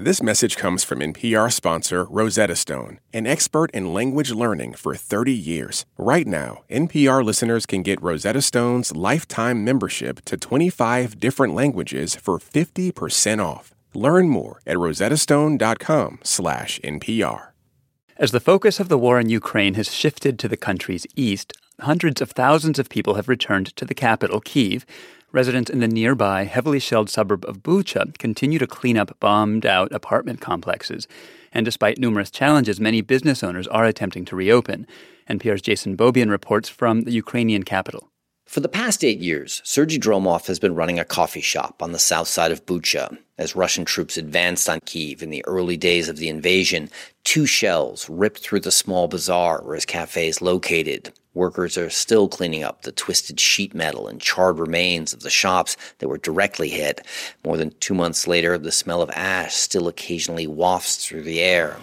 This message comes from NPR sponsor Rosetta Stone, an expert in language learning for 30 years. Right now, NPR listeners can get Rosetta Stone's lifetime membership to 25 different languages for 50% off. Learn more at rosettastone.com/npr. As the focus of the war in Ukraine has shifted to the country's east, hundreds of thousands of people have returned to the capital, Kyiv, residents in the nearby, heavily shelled suburb of Bucha continue to clean up bombed out apartment complexes. And despite numerous challenges, many business owners are attempting to reopen. NPR's Jason Beaubien reports from the Ukrainian capital. For the past eight years, Sergei Dromov has been running a coffee shop on the south side of Bucha. As Russian troops advanced on Kyiv in the early days of the invasion, two shells ripped through the small bazaar where his cafe is located. Workers are still cleaning up the twisted sheet metal and charred remains of the shops that were directly hit. More than two months later, the smell of ash still occasionally wafts through the air.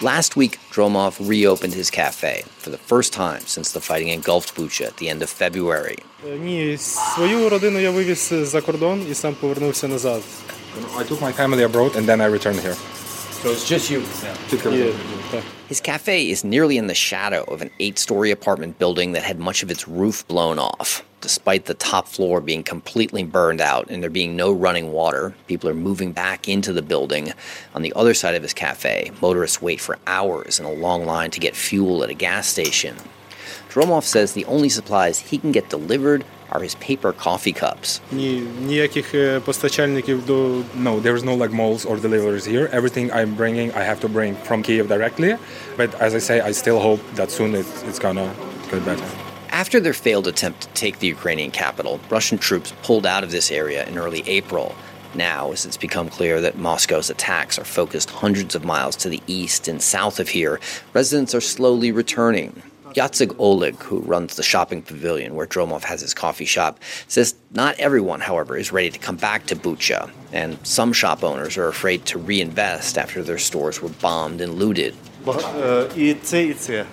Last week, Dromov reopened his cafe for the first time since the fighting engulfed Bucha at the end of February. I took my family abroad and then I returned here. So it's just you. His cafe is nearly in the shadow of an eight story apartment building that had much of its roof blown off. Despite the top floor being completely burned out and there being no running water, people are moving back into the building. On the other side of his cafe, motorists wait for hours in a long line to get fuel at a gas station. Dromov says the only supplies he can get delivered are his paper coffee cups. No, there's no like malls or deliveries here. Everything I'm bringing, I have to bring from Kyiv directly. But as I say, I still hope that soon it's, it's gonna get better. After their failed attempt to take the Ukrainian capital, Russian troops pulled out of this area in early April. Now, as it's become clear that Moscow's attacks are focused hundreds of miles to the east and south of here, residents are slowly returning. Yatsyk Oleg, who runs the shopping pavilion where Dromov has his coffee shop, says not everyone, however, is ready to come back to Bucha, and some shop owners are afraid to reinvest after their stores were bombed and looted. But, it's.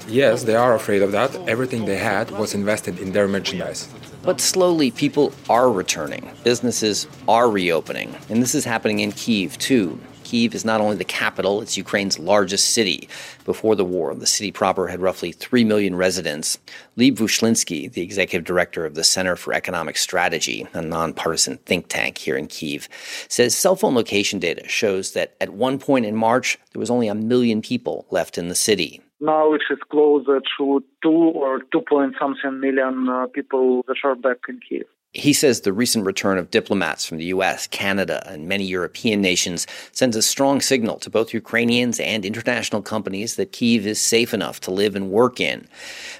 Yes, they are afraid of that. Everything they had was invested in their merchandise. But slowly, people are returning. Businesses are reopening. And this is happening in Kyiv too. Kyiv is not only the capital, it's Ukraine's largest city. Before the war, the city proper had roughly 3 million residents. Gleb Vyshlinsky, the executive director of the Center for Economic Strategy, a nonpartisan think tank here in Kyiv, says cell phone location data shows that at one point in March, there was only a million people left in the city. Now it is closer to two or two point something million uh, people that are back in Kyiv. He says the recent return of diplomats from the US, Canada, and many European nations sends a strong signal to both Ukrainians and international companies that Kyiv is safe enough to live and work in.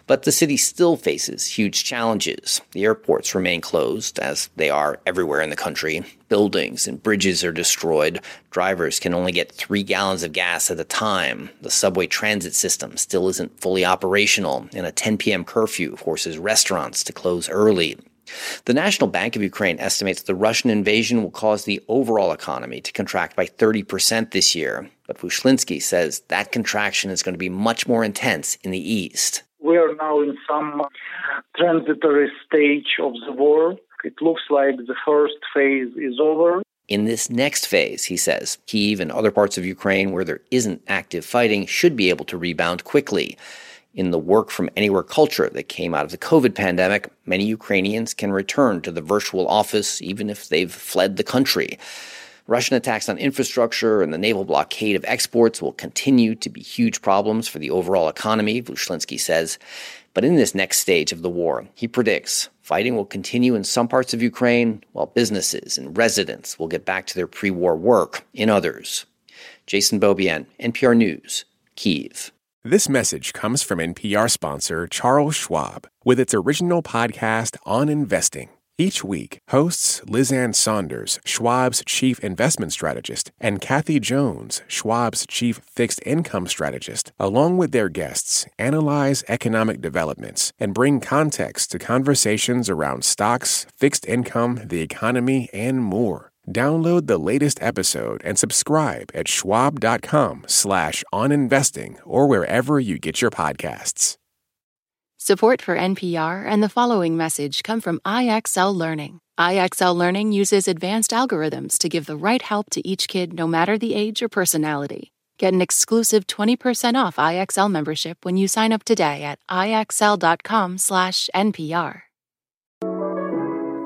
But the city still faces huge challenges. The airports remain closed, as they are everywhere in the country. Buildings and bridges are destroyed. Drivers can only get three gallons of gas at a time. The subway transit system still isn't fully operational, and a 10 p.m. curfew forces restaurants to close early. The National Bank of Ukraine estimates the Russian invasion will cause the overall economy to contract by 30% this year. But Vyshlinsky says that contraction is going to be much more intense in the east. We are now in some transitory stage of the war. It looks like the first phase is over. In this next phase, he says, Kyiv and other parts of Ukraine where there isn't active fighting should be able to rebound quickly. In the work from anywhere culture that came out of the COVID pandemic, many Ukrainians can return to the virtual office even if they've fled the country. Russian attacks on infrastructure and the naval blockade of exports will continue to be huge problems for the overall economy, Vyshlinsky says. But in this next stage of the war, he predicts fighting will continue in some parts of Ukraine, while businesses and residents will get back to their pre war work in others. Jason Beaubien, NPR News, Kyiv. This message comes from NPR sponsor Charles Schwab with its original podcast on investing. Each week, hosts Liz Ann Sonders, Schwab's chief investment strategist, and Kathy Jones, Schwab's chief fixed income strategist, along with their guests, analyze economic developments and bring context to conversations around stocks, fixed income, the economy, and more. Download the latest episode and subscribe at schwab.com slash on investing or wherever you get your podcasts. Support for NPR and the following message come from IXL Learning. IXL Learning uses advanced algorithms to give the right help to each kid no matter the age or personality. Get an exclusive 20% off IXL membership when you sign up today at IXL.com/NPR.